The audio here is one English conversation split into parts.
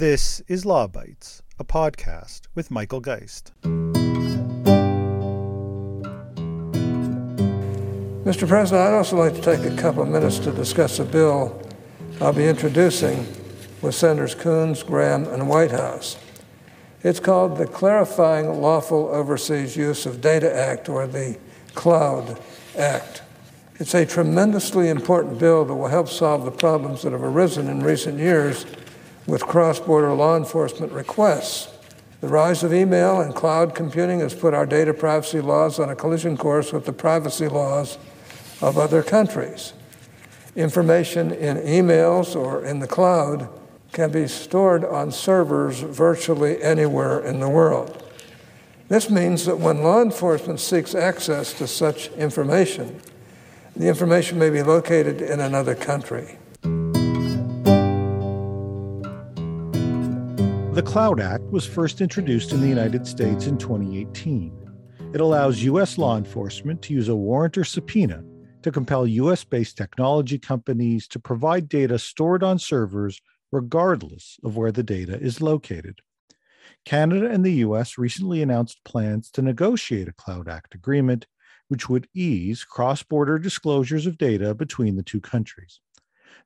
This is Law Bytes, a podcast with Michael Geist. Mr. President, I'd also like to take a couple of minutes to discuss a bill I'll be introducing with Senators Coons, Graham, and Whitehouse. It's called the Clarifying Lawful Overseas Use of Data Act, or the CLOUD Act. It's a tremendously important bill that will help solve the problems that have arisen in recent years with cross border law enforcement requests. The rise of email and cloud computing has put our data privacy laws on a collision course with the privacy laws of other countries. Information in emails or in the cloud can be stored on servers virtually anywhere in the world. This means that when law enforcement seeks access to such information, the information may be located in another country. The Cloud Act was first introduced in the United States in 2018. It allows U.S. law enforcement to use a warrant or subpoena to compel US based technology companies to provide data stored on servers regardless of where the data is located. Canada and the US recently announced plans to negotiate a Cloud Act agreement, which would ease cross border disclosures of data between the two countries.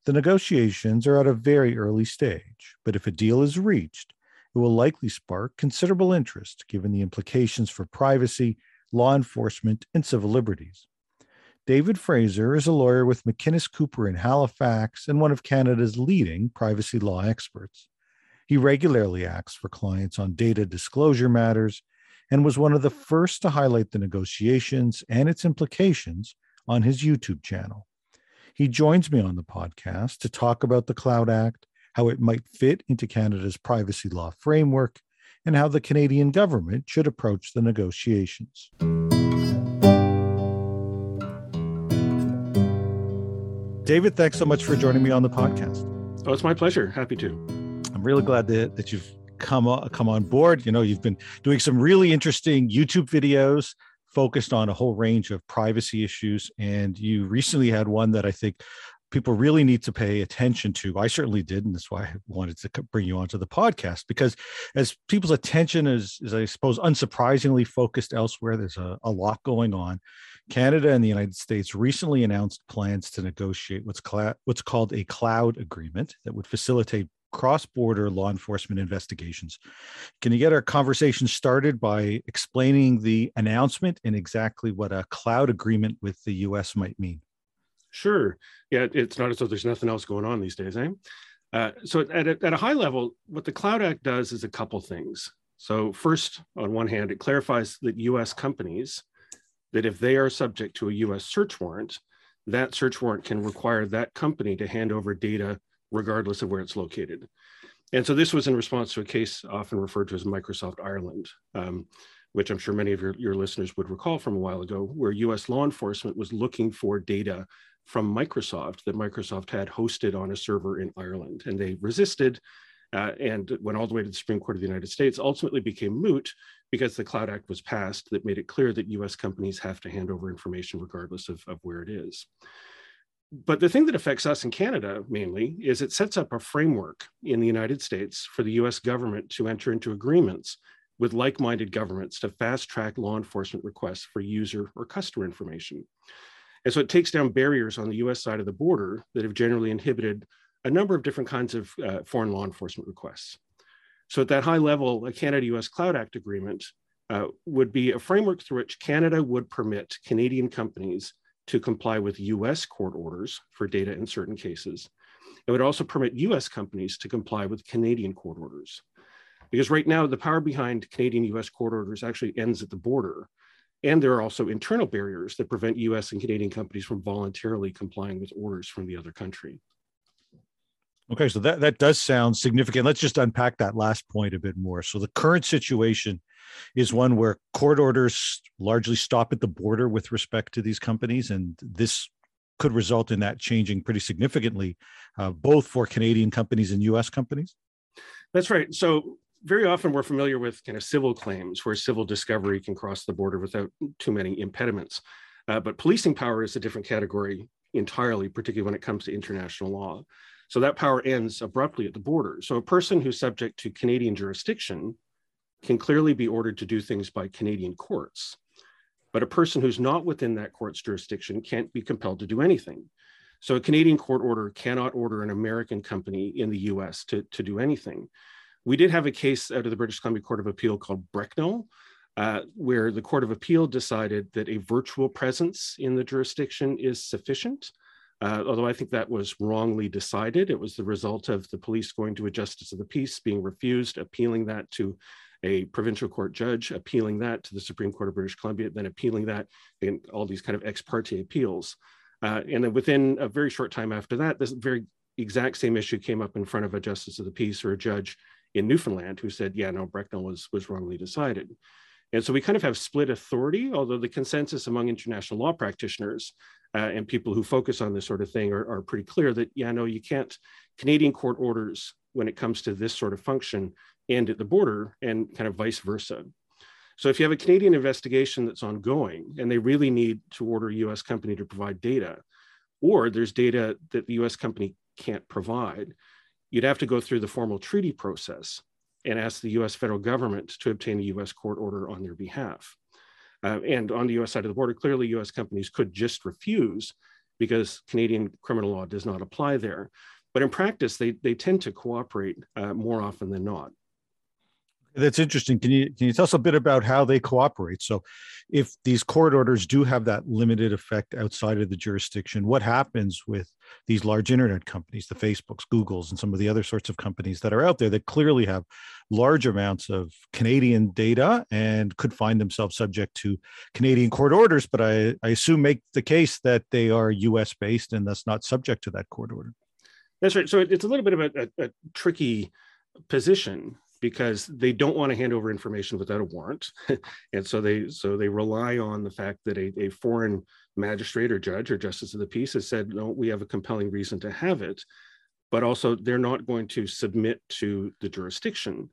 The negotiations are at a very early stage, but if a deal is reached, it will likely spark considerable interest given the implications for privacy, law enforcement, and civil liberties. David Fraser is a lawyer with McInnes Cooper in Halifax and one of Canada's leading privacy law experts. He regularly acts for clients on data disclosure matters and was one of the first to highlight the negotiations and its implications on his YouTube channel. He joins me on the podcast to talk about the Cloud Act, how it might fit into Canada's privacy law framework, and how the Canadian government should approach the negotiations. David, thanks so much for joining me on the podcast. Oh, it's my pleasure. Happy to. I'm really glad that, that you've come on, come on board. You know, you've been doing some really interesting YouTube videos focused on a whole range of privacy issues, and you recently had one that I think people really need to pay attention to. I certainly did, and that's why I wanted to bring you onto the podcast because as people's attention is, is I suppose, unsurprisingly focused elsewhere, there's a, a lot going on. Canada and the United States recently announced plans to negotiate what's, what's called a cloud agreement that would facilitate cross border law enforcement investigations. Can you get our conversation started by explaining the announcement and exactly what a cloud agreement with the US might mean? Sure. Yeah, it's not as though there's nothing else going on these days, eh? Uh, so at a, at a high level, what the Cloud Act does is a couple things. So first, on one hand, it clarifies that U.S. companies that if they are subject to a US search warrant, that search warrant can require that company to hand over data regardless of where it's located. And so this was in response to a case often referred to as Microsoft Ireland, um, which I'm sure many of your, your listeners would recall from a while ago, where US law enforcement was looking for data from Microsoft that Microsoft had hosted on a server in Ireland. And they resisted uh, and went all the way to the Supreme Court of the United States, ultimately became moot because the Cloud Act was passed that made it clear that US companies have to hand over information regardless of, of where it is. But the thing that affects us in Canada mainly is it sets up a framework in the United States for the US government to enter into agreements with like minded governments to fast track law enforcement requests for user or customer information. And so it takes down barriers on the US side of the border that have generally inhibited a number of different kinds of uh, foreign law enforcement requests. So at that high level, a Canada-US Cloud Act agreement uh, would be a framework through which Canada would permit Canadian companies to comply with US court orders for data in certain cases. It would also permit US companies to comply with Canadian court orders. Because right now, the power behind Canadian US court orders actually ends at the border. And there are also internal barriers that prevent US and Canadian companies from voluntarily complying with orders from the other country. Okay, so that, that does sound significant. Let's just unpack that last point a bit more. So the current situation is one where court orders largely stop at the border with respect to these companies, and this could result in that changing pretty significantly, uh, both for Canadian companies and U.S. companies. That's right. So very often we're familiar with kind of civil claims where civil discovery can cross the border without too many impediments. Uh, but policing power is a different category entirely, particularly when it comes to international law. So that power ends abruptly at the border. So a person who's subject to Canadian jurisdiction can clearly be ordered to do things by Canadian courts. But a person who's not within that court's jurisdiction can't be compelled to do anything. So a Canadian court order cannot order an American company in the US to, to do anything. We did have a case out of the British Columbia Court of Appeal called Brecknell, uh, where the Court of Appeal decided that a virtual presence in the jurisdiction is sufficient. Uh, although I think that was wrongly decided. It was the result of the police going to a justice of the peace, being refused, appealing that to a provincial court judge, appealing that to the Supreme Court of British Columbia, then appealing that in all these kind of ex parte appeals. Uh, and then within a very short time after that, this very exact same issue came up in front of a justice of the peace or a judge in Newfoundland who said, yeah, no, Brecknell was, was wrongly decided. And so we kind of have split authority, although the consensus among international law practitioners uh, and people who focus on this sort of thing are, are pretty clear that, yeah, no, you can't, Canadian court orders when it comes to this sort of function end at the border and kind of vice versa. So if you have a Canadian investigation that's ongoing and they really need to order a US company to provide data, or there's data that the US company can't provide, you'd have to go through the formal treaty process and ask the US federal government to obtain a US court order on their behalf. Uh, and on the US side of the border, clearly US companies could just refuse because Canadian criminal law does not apply there. But in practice, they, they tend to cooperate uh, more often than not. That's interesting. Can you can you tell us a bit about how they cooperate? So, if these court orders do have that limited effect outside of the jurisdiction, what happens with these large internet companies, the Facebooks, Googles, and some of the other sorts of companies that are out there that clearly have large amounts of Canadian data and could find themselves subject to Canadian court orders, but I, I assume make the case that they are U.S. based and thus not subject to that court order. That's right. So it's a little bit of a, a, a tricky position because they don't want to hand over information without a warrant. And so they so they rely on the fact that a, a foreign magistrate or judge or justice of the peace has said no we have a compelling reason to have it. But also they're not going to submit to the jurisdiction.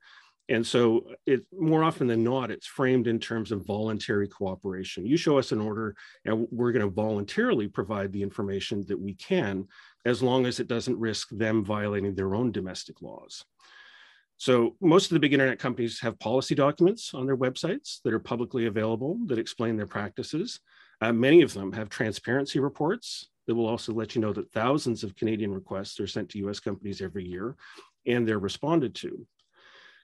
And so it more often than not it's framed in terms of voluntary cooperation. You show us an order and we're going to voluntarily provide the information that we can as long as it doesn't risk them violating their own domestic laws so most of the big internet companies have policy documents on their websites that are publicly available that explain their practices. Uh, many of them have transparency reports that will also let you know that thousands of Canadian requests are sent to US companies every year and they're responded to.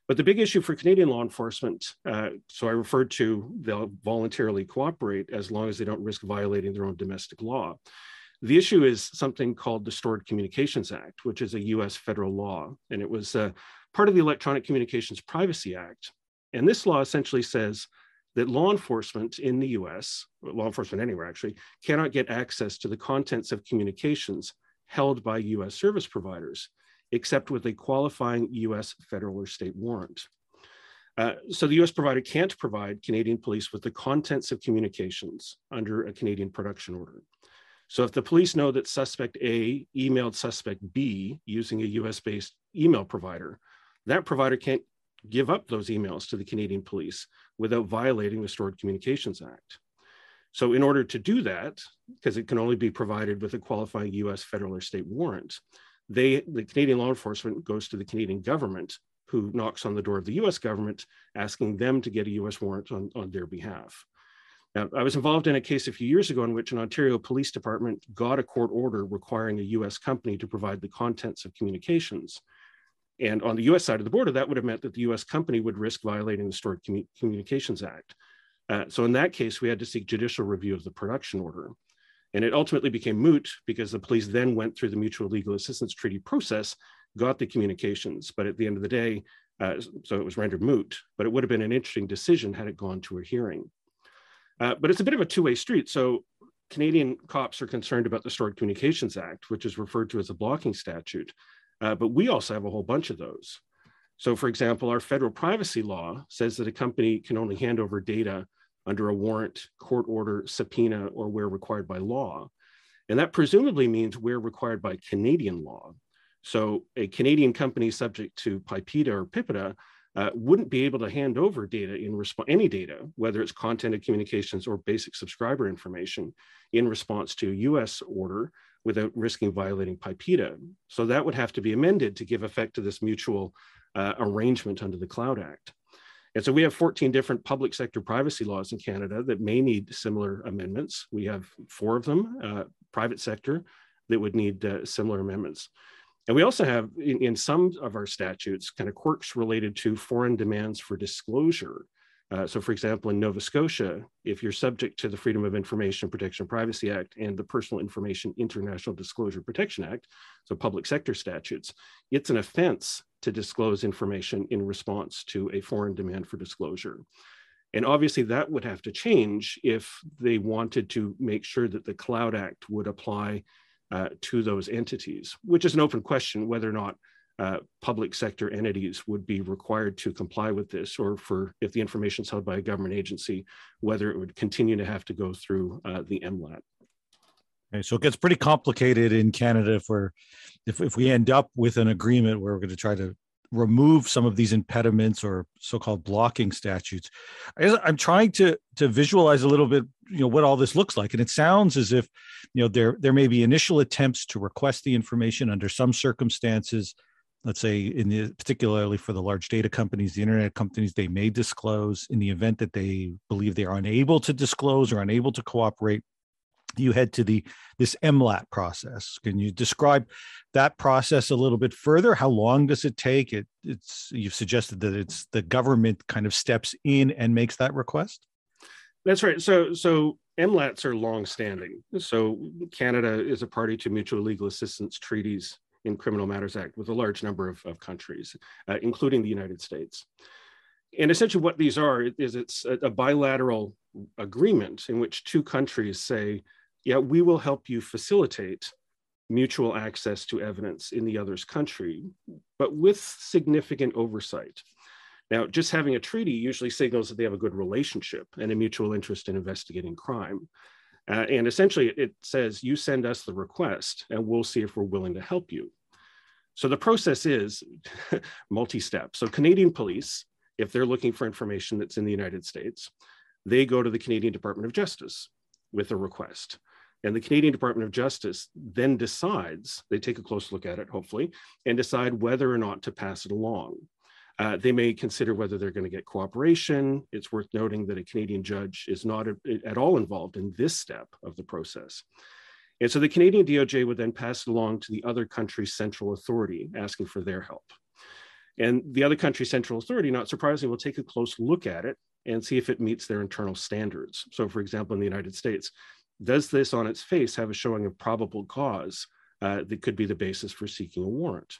But the big issue for Canadian law enforcement, uh, so I referred to they'll voluntarily cooperate as long as they don't risk violating their own domestic law. The issue is something called the Stored Communications Act, which is a US federal law. And it was uh, part of the Electronic Communications Privacy Act. And this law essentially says that law enforcement in the US, law enforcement anywhere actually, cannot get access to the contents of communications held by US service providers, except with a qualifying US federal or state warrant. Uh, so the US provider can't provide Canadian police with the contents of communications under a Canadian production order. So if the police know that suspect A emailed suspect B using a US based email provider, that provider can't give up those emails to the Canadian police without violating the Stored Communications Act. So, in order to do that, because it can only be provided with a qualifying US federal or state warrant, they, the Canadian law enforcement goes to the Canadian government, who knocks on the door of the US government, asking them to get a US warrant on, on their behalf. Now, I was involved in a case a few years ago in which an Ontario Police Department got a court order requiring a US company to provide the contents of communications. And on the US side of the border, that would have meant that the US company would risk violating the Stored Commun- Communications Act. Uh, so in that case, we had to seek judicial review of the production order. And it ultimately became moot because the police then went through the Mutual Legal Assistance Treaty process, got the communications. But at the end of the day, uh, so it was rendered moot, but it would have been an interesting decision had it gone to a hearing. Uh, but it's a bit of a two way street. So Canadian cops are concerned about the Stored Communications Act, which is referred to as a blocking statute. Uh, but we also have a whole bunch of those. So, for example, our federal privacy law says that a company can only hand over data under a warrant, court order, subpoena, or where required by law. And that presumably means where required by Canadian law. So, a Canadian company subject to PIPEDA or PIPEDA uh, wouldn't be able to hand over data in response any data, whether it's content of communications or basic subscriber information, in response to a U.S. order without risking violating PIPEDA. So that would have to be amended to give effect to this mutual uh, arrangement under the Cloud Act. And so we have 14 different public sector privacy laws in Canada that may need similar amendments. We have four of them, uh, private sector, that would need uh, similar amendments. And we also have in, in, some of our statutes kind of quirks related to foreign demands for disclosure. Uh, so, for example, in Nova Scotia, if you're subject to the Freedom of Information Protection Privacy Act and the Personal Information International Disclosure Protection Act, so public sector statutes, it's an offense to disclose information in response to a foreign demand for disclosure. And obviously, that would have to change if they wanted to make sure that the Cloud Act would apply uh, to those entities, which is an open question whether or not uh, public sector entities would be required to comply with this, or for if the information is held by a government agency, whether it would continue to have to go through uh, the MLAT. Okay, so it gets pretty complicated in Canada if we're if, if we end up with an agreement where we're going to try to remove some of these impediments or so-called blocking statutes i'm trying to to visualize a little bit you know what all this looks like. And it sounds as if you know there there may be initial attempts to request the information under some circumstances. Let's say in the particularly for the large data companies the internet companies they may disclose in the event that they believe they are unable to disclose or unable to cooperate you head to the this MLAT process. Can you describe that process a little bit further? How long does it take? It, it's you've suggested that it's the government kind of steps in and makes that request. That's right. So so MLATs are long-standing. So Canada is a party to mutual legal assistance treaties in Criminal Matters Act with a large number of, of countries, uh, including the United States. And essentially, what these are is it's a, bilateral agreement in which two countries say yeah, we will help you facilitate mutual access to evidence in the other's country, but with significant oversight. Now, just having a treaty usually signals that they have a good relationship and a mutual interest in investigating crime. Uh, and essentially, it says you send us the request and we'll see if we're willing to help you. So the process is multi step. So, Canadian police, if they're looking for information that's in the United States, they go to the Canadian Department of Justice with a request. And the Canadian Department of Justice then decides, they take a close look at it, hopefully, and decide whether or not to pass it along. Uh, they may consider whether they're going to get cooperation. It's worth noting that a Canadian judge is not a, at all involved in this step of the process. And so the Canadian DOJ would then pass it along to the other country's central authority, asking for their help. And the other country's central authority, not surprisingly, will take a close look at it and see if it meets their internal standards. So, for example, in the United States, does this on its face have a showing of probable cause uh, that could be the basis for seeking a warrant?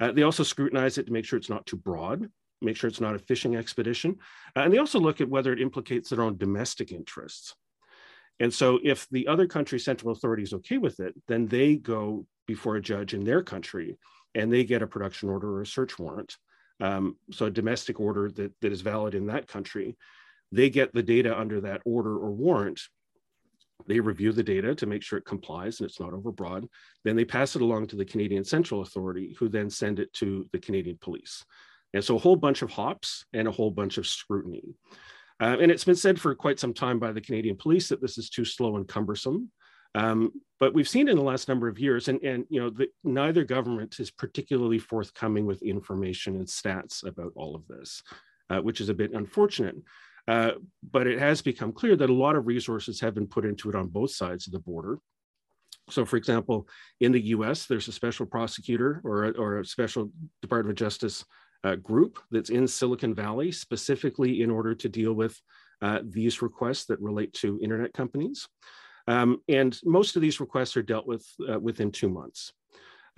Uh, they also scrutinize it to make sure it's not too broad, make sure it's not a fishing expedition. Uh, and they also look at whether it implicates their own domestic interests. And so if the other country's central authority is okay with it, then they go before a judge in their country and they get a production order or a search warrant. Um, so a domestic order that, that is valid in that country, they get the data under that order or warrant they review the data to make sure it complies and it's not overbroad. Then they pass it along to the Canadian Central Authority, who then send it to the Canadian Police. And so a whole bunch of hops and a whole bunch of scrutiny. Uh, and it's been said for quite some time by the Canadian Police that this is too slow and cumbersome. Um, but we've seen in the last number of years, and, and you know, the, neither government is particularly forthcoming with information and stats about all of this, uh, which is a bit unfortunate. Uh, but it has become clear that a lot of resources have been put into it on both sides of the border. So, for example, in the US, there's a special prosecutor or a, or a special Department of Justice uh, group that's in Silicon Valley specifically in order to deal with uh, these requests that relate to internet companies. Um, and most of these requests are dealt with uh, within two months.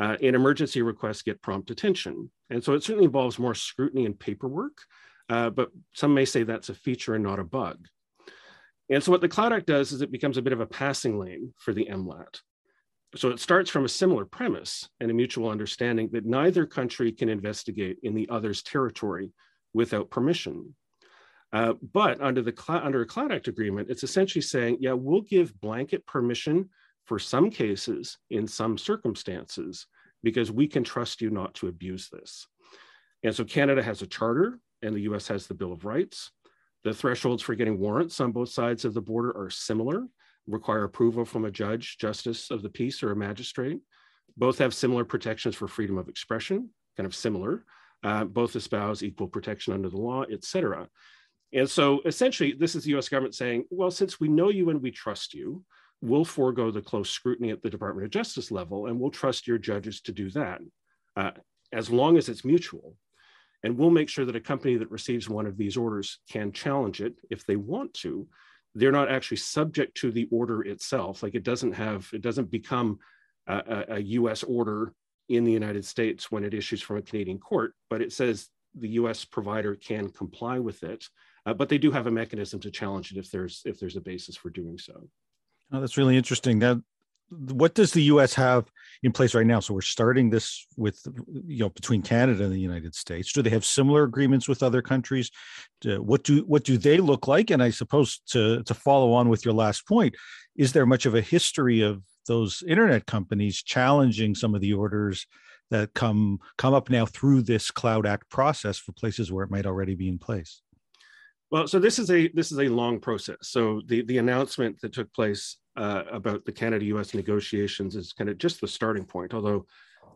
Uh, and emergency requests get prompt attention. And so it certainly involves more scrutiny and paperwork, uh, but some may say that's a feature and not a bug. And so what the Cloud Act does is it becomes a bit of a passing lane for the MLAT. So it starts from a similar premise and a mutual understanding that neither country can investigate in the other's territory without permission. Uh, but under the under a Cloud Act agreement, it's essentially saying, yeah, we'll give blanket permission for some cases in some circumstances because we can trust you not to abuse this. And so Canada has a charter and the US has the Bill of Rights. The thresholds for getting warrants on both sides of the border are similar. require approval from a judge, justice of the peace, or a magistrate. Both have similar protections for freedom of expression, kind of similar. Uh, both espouse equal protection under the law, et cetera. And so essentially, this is the US government saying, well, since we know you and we trust you, we'll forego the close scrutiny at the Department of Justice level and we'll trust your judges to do that uh, as long as it's mutual. And we'll make sure that a company that receives one of these orders can challenge it if they want to. They're not actually subject to the order itself. Like it doesn't have, it doesn't become a, a US order in the United States when it issues from a Canadian court, but it says the US provider can comply with it. Uh, but they do have a mechanism to challenge it if there's if there's a basis for doing so. Oh, that's really interesting. That what does the U.S. have in place right now? So we're starting this with you know between Canada and the United States. Do they have similar agreements with other countries? what do what do they look like? And I suppose to to follow on with your last point, is there much of a history of those internet companies challenging some of the orders that come come up now through this Cloud Act process for places where it might already be in place? Well, so this is a this is a long process. So the the announcement that took place uh, about the Canada-U.S. negotiations is kind of just the starting point. Although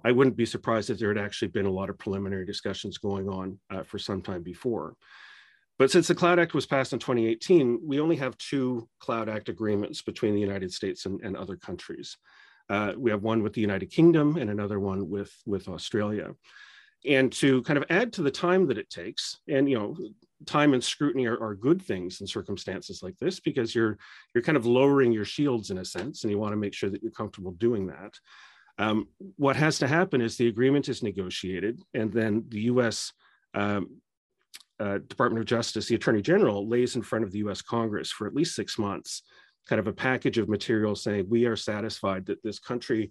I wouldn't be surprised if there had actually been a lot of preliminary discussions going on uh, for some time before. But since the Cloud Act was passed in 2018, we only have two Cloud Act agreements between the United States and, and other countries. Uh, we have one with the United Kingdom and another one with, with Australia. And to kind of add to the time that it takes, and you know, time and scrutiny are, are good things in circumstances like this because you're you're kind of lowering your shields in a sense, and you want to make sure that you're comfortable doing that. Um, what has to happen is the agreement is negotiated, and then the U.S. Um, uh, Department of Justice, the Attorney General, lays in front of the U.S. Congress for at least six months, kind of a package of material saying we are satisfied that this country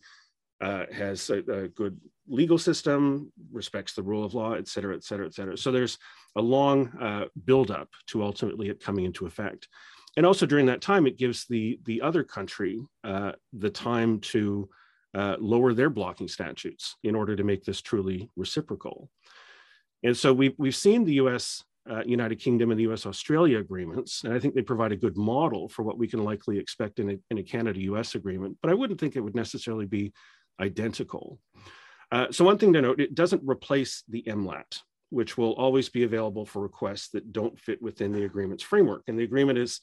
uh, has a, a, good legal system, respects the rule of law, et cetera, et cetera, et cetera. So there's a long uh, buildup to ultimately it coming into effect. And also during that time, it gives the, the other country uh, the time to uh, lower their blocking statutes in order to make this truly reciprocal. And so we've, we've seen the US, uh, United Kingdom and the US Australia agreements, and I think they provide a good model for what we can likely expect in a, in a Canada US agreement, but I wouldn't think it would necessarily be identical. Uh, so one thing to note, it doesn't replace the MLAT, which will always be available for requests that don't fit within the agreement's framework. And the agreement is,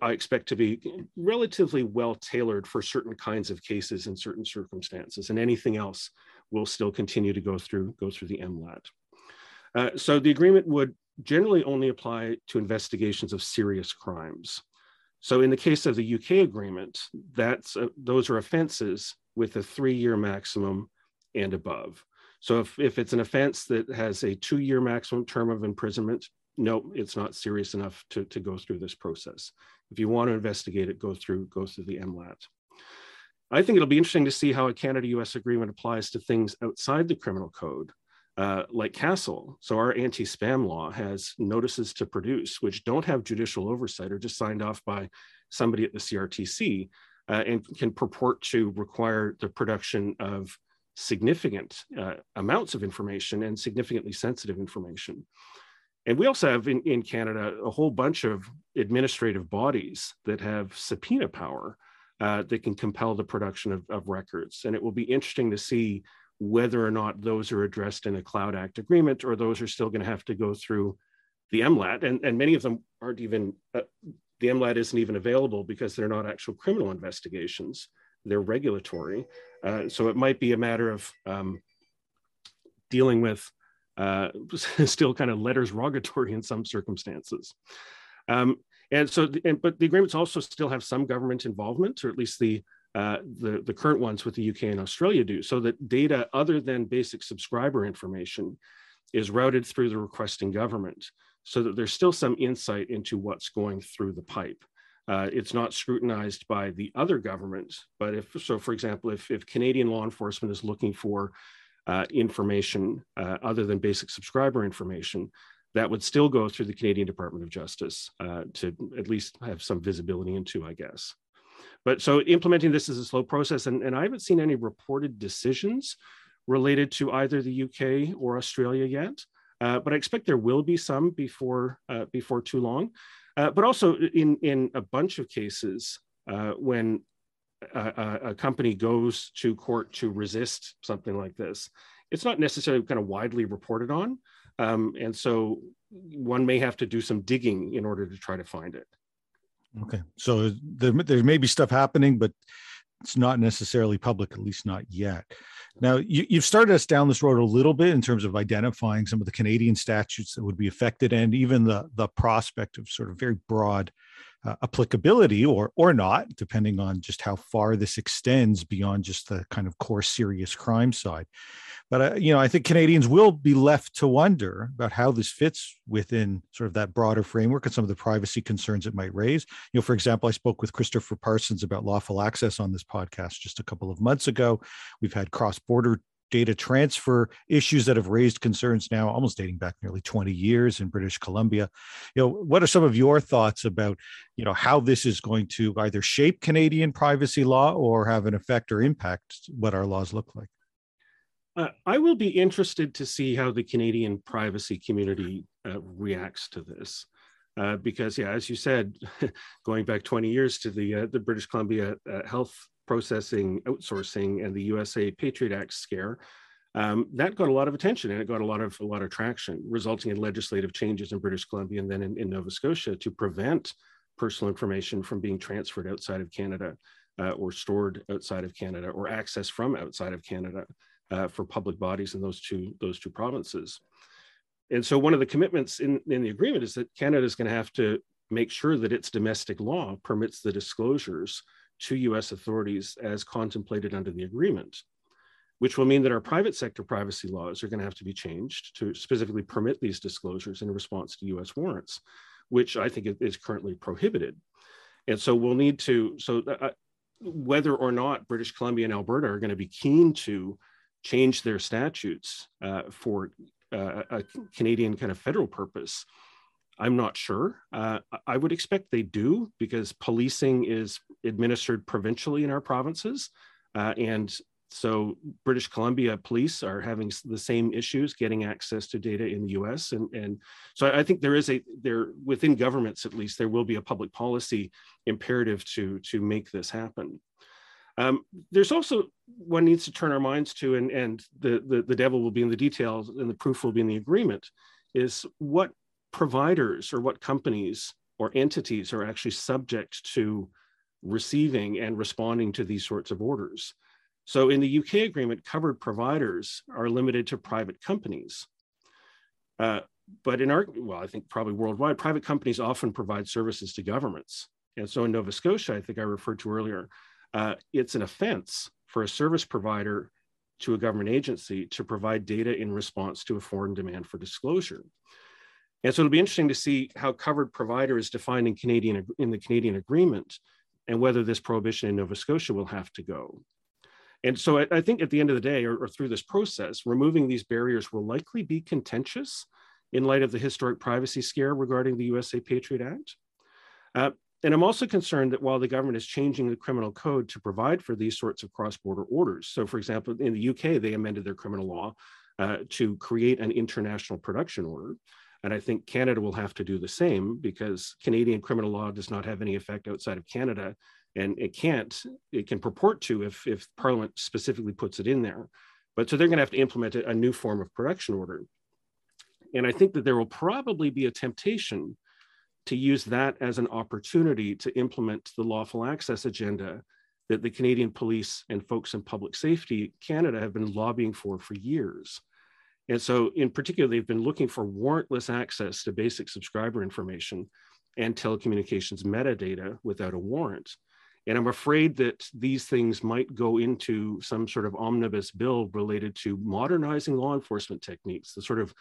I expect to be relatively well tailored for certain kinds of cases and certain circumstances, and anything else will still continue to go through, go through the MLAT. Uh, so the agreement would generally only apply to investigations of serious crimes. So in the case of the UK agreement, that's uh, those are offenses with a three-year maximum and above. So if, if it's an offense that has a two-year maximum term of imprisonment, no, it's not serious enough to, to go through this process. If you want to investigate it, go through, go through the MLAT. I think it'll be interesting to see how a Canada-US agreement applies to things outside the criminal code uh, like CASL. So our anti-spam law has notices to produce, which don't have judicial oversight or just signed off by somebody at the CRTC uh, and can purport to require the production of significant uh, amounts of information and significantly sensitive information. And we also have in, in Canada a whole bunch of administrative bodies that have subpoena power uh, that can compel the production of, of records. And it will be interesting to see whether or not those are addressed in a Cloud Act agreement or those are still going to have to go through the MLAT. And, and many of them aren't even, uh, the MLAT isn't even available because they're not actual criminal investigations, they're regulatory. Uh, so it might be a matter of um, dealing with uh, still kind of letters rogatory in some circumstances. Um, and so, and, but the agreements also still have some government involvement, or at least the uh, the, the current ones with the UK and Australia do, so that data other than basic subscriber information is routed through the requesting government so that there's still some insight into what's going through the pipe. Uh, it's not scrutinized by the other governments, but if so, for example, if, if Canadian law enforcement is looking for uh, information uh, other than basic subscriber information, that would still go through the Canadian Department of Justice uh, to at least have some visibility into, I guess. But so implementing this is a slow process, and, and I haven't seen any reported decisions related to either the UK or Australia yet. Uh, but I expect there will be some before uh, before too long. Uh, but also in in a bunch of cases, uh, when a, a, company goes to court to resist something like this, it's not necessarily kind of widely reported on. Um, and so one may have to do some digging in order to try to find it. Okay. So there, there may be stuff happening, but it's not necessarily public, at least not yet. Now, you, have started us down this road a little bit in terms of identifying some of the Canadian statutes that would be affected, and even the the prospect of sort of very broad uh, applicability or or not, depending on just how far this extends beyond just the kind of core serious crime side. But uh, you know, I think Canadians will be left to wonder about how this fits within sort of that broader framework and some of the privacy concerns it might raise. You know, for example, I spoke with Christopher Parsons about lawful access on this podcast just a couple of months ago. We've had cross-border data transfer issues that have raised concerns now almost dating back nearly 20 years in British Columbia. You know, what are some of your thoughts about, you know, how this is going to either shape Canadian privacy law or have an effect or impact what our laws look like? Uh, I will be interested to see how the Canadian privacy community uh, reacts to this. Uh, because, yeah, as you said, going back 20 years to the uh, the British Columbia uh, Health processing outsourcing and the USA Patriot Act scare, um, that got a lot of attention and it got a lot of a lot of traction, resulting in legislative changes in British Columbia and then in, in Nova Scotia to prevent personal information from being transferred outside of Canada uh, or stored outside of Canada or accessed from outside of Canada uh, for public bodies in those two those two provinces. And so one of the commitments in, in the agreement is that Canada is going to have to make sure that its domestic law permits the disclosures to US authorities as contemplated under the agreement, which will mean that our private sector privacy laws are going to have to be changed to specifically permit these disclosures in response to US warrants, which I think is currently prohibited. And so we'll need to, so uh, whether or not British Columbia and Alberta are going to be keen to change their statutes uh, for uh, a Canadian kind of federal purpose I'm not sure. Uh, I would expect they do because policing is administered provincially in our provinces. Uh, and so British Columbia police are having the same issues getting access to data in the US. And, and so I think there is a, there within governments at least, there will be a public policy imperative to, to make this happen. Um, there's also one needs to turn our minds to, and, and the, the, the devil will be in the details and the proof will be in the agreement, is what providers or what companies or entities are actually subject to receiving and responding to these sorts of orders. So in the UK agreement, covered providers are limited to private companies. Uh, but in our, well, I think probably worldwide, private companies often provide services to governments. And so in Nova Scotia, I think I referred to earlier, uh, it's an offense for a service provider to a government agency to provide data in response to a foreign demand for disclosure. And so it'll be interesting to see how covered provider is defined in Canadian in the Canadian agreement and whether this prohibition in Nova Scotia will have to go. And so I, I think at the end of the day, or, or, through this process, removing these barriers will likely be contentious in light of the historic privacy scare regarding the USA Patriot Act. Uh, and I'm also concerned that while the government is changing the criminal code to provide for these sorts of cross-border orders, so for example, in the UK, they amended their criminal law uh, to create an international production order. And I think Canada will have to do the same because Canadian criminal law does not have any effect outside of Canada. And it can't, it can purport to if, if Parliament specifically puts it in there. But so they're going to have to implement a new form of production order. And I think that there will probably be a temptation to use that as an opportunity to implement the lawful access agenda that the Canadian police and folks in public safety Canada have been lobbying for for years. And so, in particular, they've been looking for warrantless access to basic subscriber information and telecommunications metadata without a warrant. And I'm afraid that these things might go into some sort of omnibus bill related to modernizing law enforcement techniques, the sort of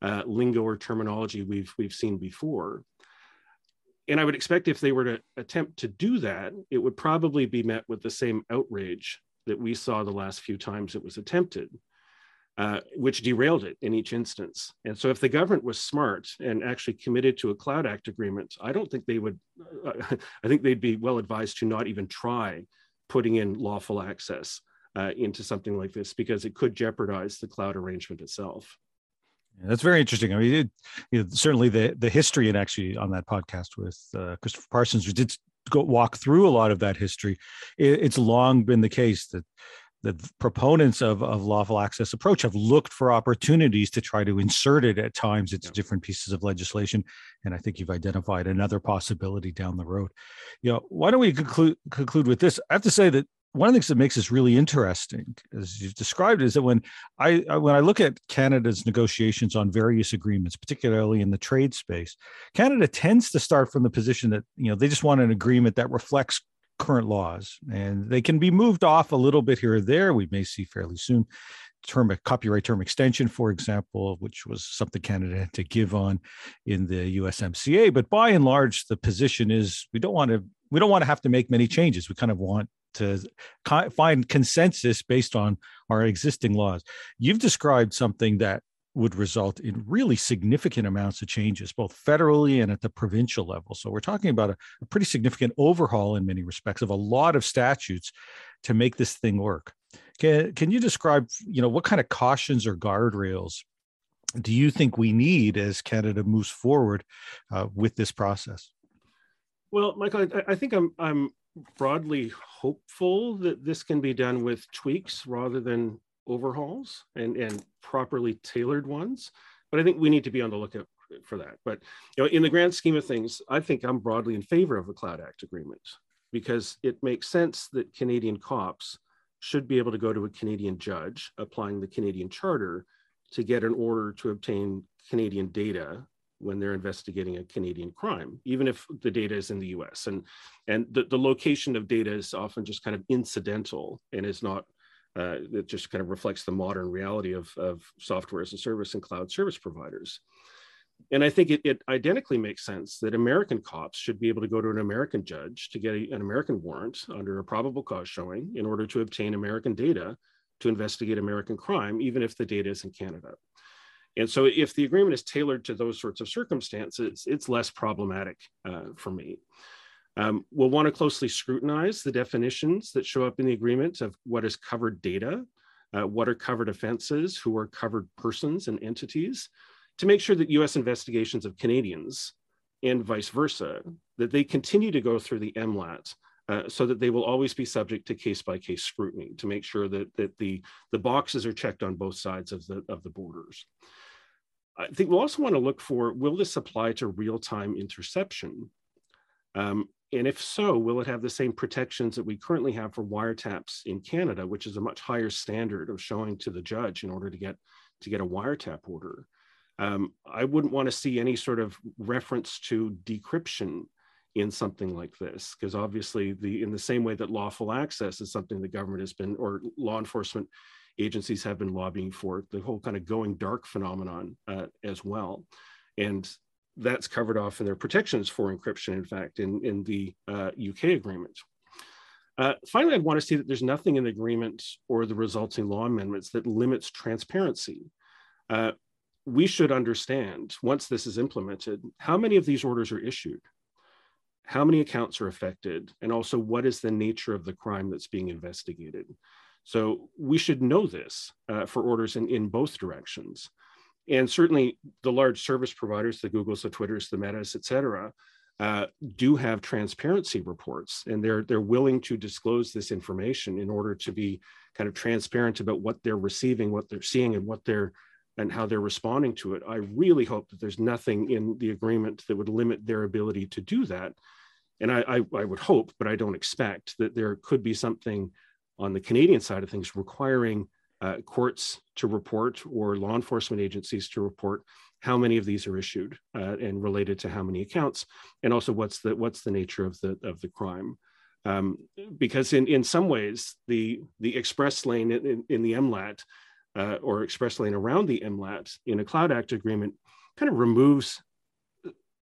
uh, lingo or terminology we've, we've seen before. And I would expect if they were to attempt to do that, it would probably be met with the same outrage that we saw the last few times it was attempted. Uh, which derailed it in each instance. And so, if the government was smart and actually committed to a Cloud Act agreement, I don't think they would, uh, I think they'd be well advised to not even try putting in lawful access uh, into something like this because it could jeopardize the cloud arrangement itself. That's very interesting. I mean, it, you know, certainly the the history, and actually on that podcast with uh, Christopher Parsons, we did go walk through a lot of that history, it, it's long been the case that the proponents of, of lawful access approach have looked for opportunities to try to insert it at times into different pieces of legislation and i think you've identified another possibility down the road. You know why don't we conclude conclude with this? I have to say that one of the things that makes this really interesting, as you've described, is that when I when I look at Canada's negotiations on various agreements, particularly in the trade space, Canada tends to start from the position that you know they just want an agreement that reflects current laws, and they can be moved off a little bit here or there. We may see fairly soon term a copyright term extension, for example, which was something Canada had to give on in the USMCA. But by and large, the position is we don't want to we don't want to have to make many changes. We kind of want to find consensus based on our existing laws. You've described something that would result in really significant amounts of changes, both federally and at the provincial level. So we're talking about a, a pretty significant overhaul in many respects of a lot of statutes to make this thing work. Can, can you describe, you know, what kind of cautions or guardrails do you think we need as Canada moves forward uh, with this process? Well, Michael, I, I think I'm I'm broadly hopeful that this can be done with tweaks rather than overhauls and, and properly tailored ones. But I think we need to be on the lookout for that. But you know, in the grand scheme of things, I think I'm broadly in favor of the Cloud Act agreement because it makes sense that Canadian cops should be able to go to a Canadian judge applying the Canadian Charter to get an order to obtain Canadian data when they're investigating a Canadian crime, even if the data is in the US. And, and the, the location of data is often just kind of incidental and is not, uh, it just kind of reflects the modern reality of, of software as a service and cloud service providers. And I think it, it identically makes sense that American cops should be able to go to an American judge to get a, an American warrant under a probable cause showing in order to obtain American data to investigate American crime, even if the data is in Canada. And so if the agreement is tailored to those sorts of circumstances, it's less problematic uh, for me. Um, we'll want to closely scrutinize the definitions that show up in the agreement of what is covered data, uh, what are covered offenses, who are covered persons and entities, to make sure that US investigations of Canadians and vice versa, that they continue to go through the MLAT uh, so that they will always be subject to case by case scrutiny to make sure that, that the, the boxes are checked on both sides of the, of the borders. I think we'll also want to look for, will this apply to real-time interception? Um, and if so, will it have the same protections that we currently have for wiretaps in Canada, which is a much higher standard of showing to the judge in order to get, to get a wiretap order? Um, I wouldn't want to see any sort of reference to decryption in something like this, because obviously the in the same way that lawful access is something the government has been or law enforcement agencies have been lobbying for the whole kind of going dark phenomenon uh, as well. And that's covered off in their protections for encryption, in fact, in, in the uh, UK agreement. Uh, finally, I'd want to see that there's nothing in the agreement or the resulting law amendments that limits transparency. Uh, we should understand, once this is implemented, how many of these orders are issued, how many accounts are affected, and also what is the nature of the crime that's being investigated. So we should know this uh, for orders in, in both directions. And certainly the large service providers, the Googles, the Twitters, the Metas, et cetera, uh, do have transparency reports and they're, they're willing to disclose this information in order to be kind of transparent about what they're receiving, what they're seeing and what they're and how they're responding to it. I really hope that there's nothing in the agreement that would limit their ability to do that. And I, I, I would hope, but I don't expect that there could be something on the Canadian side of things requiring uh, courts to report or law enforcement agencies to report how many of these are issued uh, and related to how many accounts, and also what's the what's the nature of the of the crime. Um, because in, in some ways, the the express lane in, in the MLAT uh, or express lane around the MLAT in a Cloud Act agreement kind of removes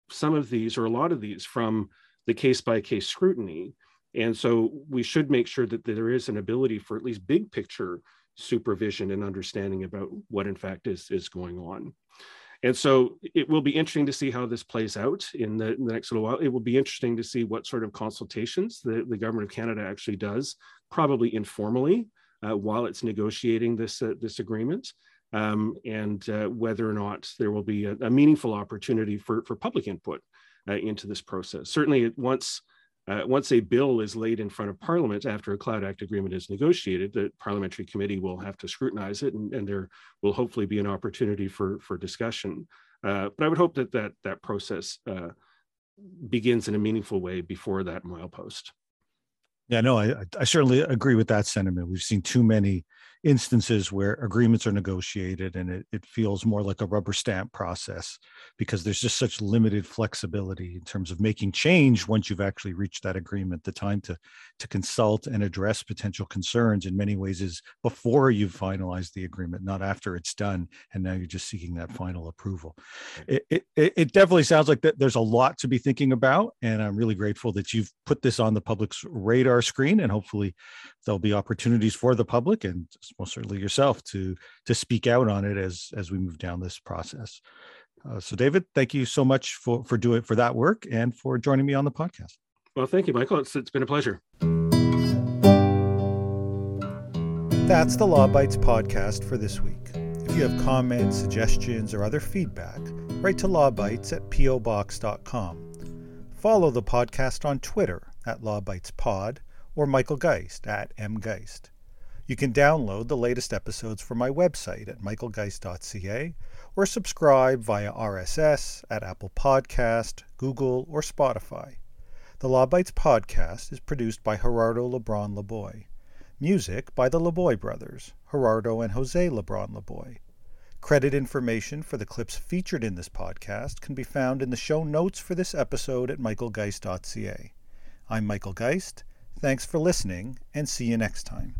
some of these or a lot of these from the case by case scrutiny and so we should make sure that there is an ability for at least big picture supervision and understanding about what in fact is, is going on. And so it will be interesting to see how this plays out in the, in the, next little while. It will be interesting to see what sort of consultations the, the government of Canada actually does, probably informally, uh, while it's negotiating this, uh, this agreement, um, and uh, whether or not there will be a, a meaningful opportunity for, for public input uh, into this process. Certainly once Uh, once a bill is laid in front of Parliament after a Cloud Act agreement is negotiated, the parliamentary committee will have to scrutinize it, and, and there will hopefully be an opportunity for for discussion. Uh, but I would hope that that that process uh, begins in a meaningful way before that milepost. Yeah, no, I, I certainly agree with that sentiment. We've seen too many instances where agreements are negotiated and it, it feels more like a rubber stamp process because there's just such limited flexibility in terms of making change once you've actually reached that agreement. The time to to consult and address potential concerns in many ways is before you've finalized the agreement not after it's done and now you're just seeking that final approval. It, it, it definitely sounds like that there's a lot to be thinking about and i'm really grateful that you've put this on the public's radar screen and hopefully there'll be opportunities for the public and most certainly yourself to to speak out on it as as we move down this process. Uh, so, David, thank you so much for for doing for that work and for joining me on the podcast. Well, thank you, Michael. It's it's been a pleasure. That's the Law Bytes podcast for this week. If you have comments, suggestions, or other feedback, write to lawbytes at pobox.com. Follow the podcast on Twitter at lawbytespod or Michael Geist at mgeist. You can download the latest episodes from my website at michaelgeist.ca or subscribe via RSS at Apple Podcast, Google, or Spotify. The Law Bytes podcast is produced by Gerardo Lebron Laboy. Music by the Laboy brothers, Gerardo and Jose Lebron Laboy. Credit information for the clips featured in this podcast can be found in the show notes for this episode at michaelgeist.ca. I'm Michael Geist. Thanks for listening, and see you next time.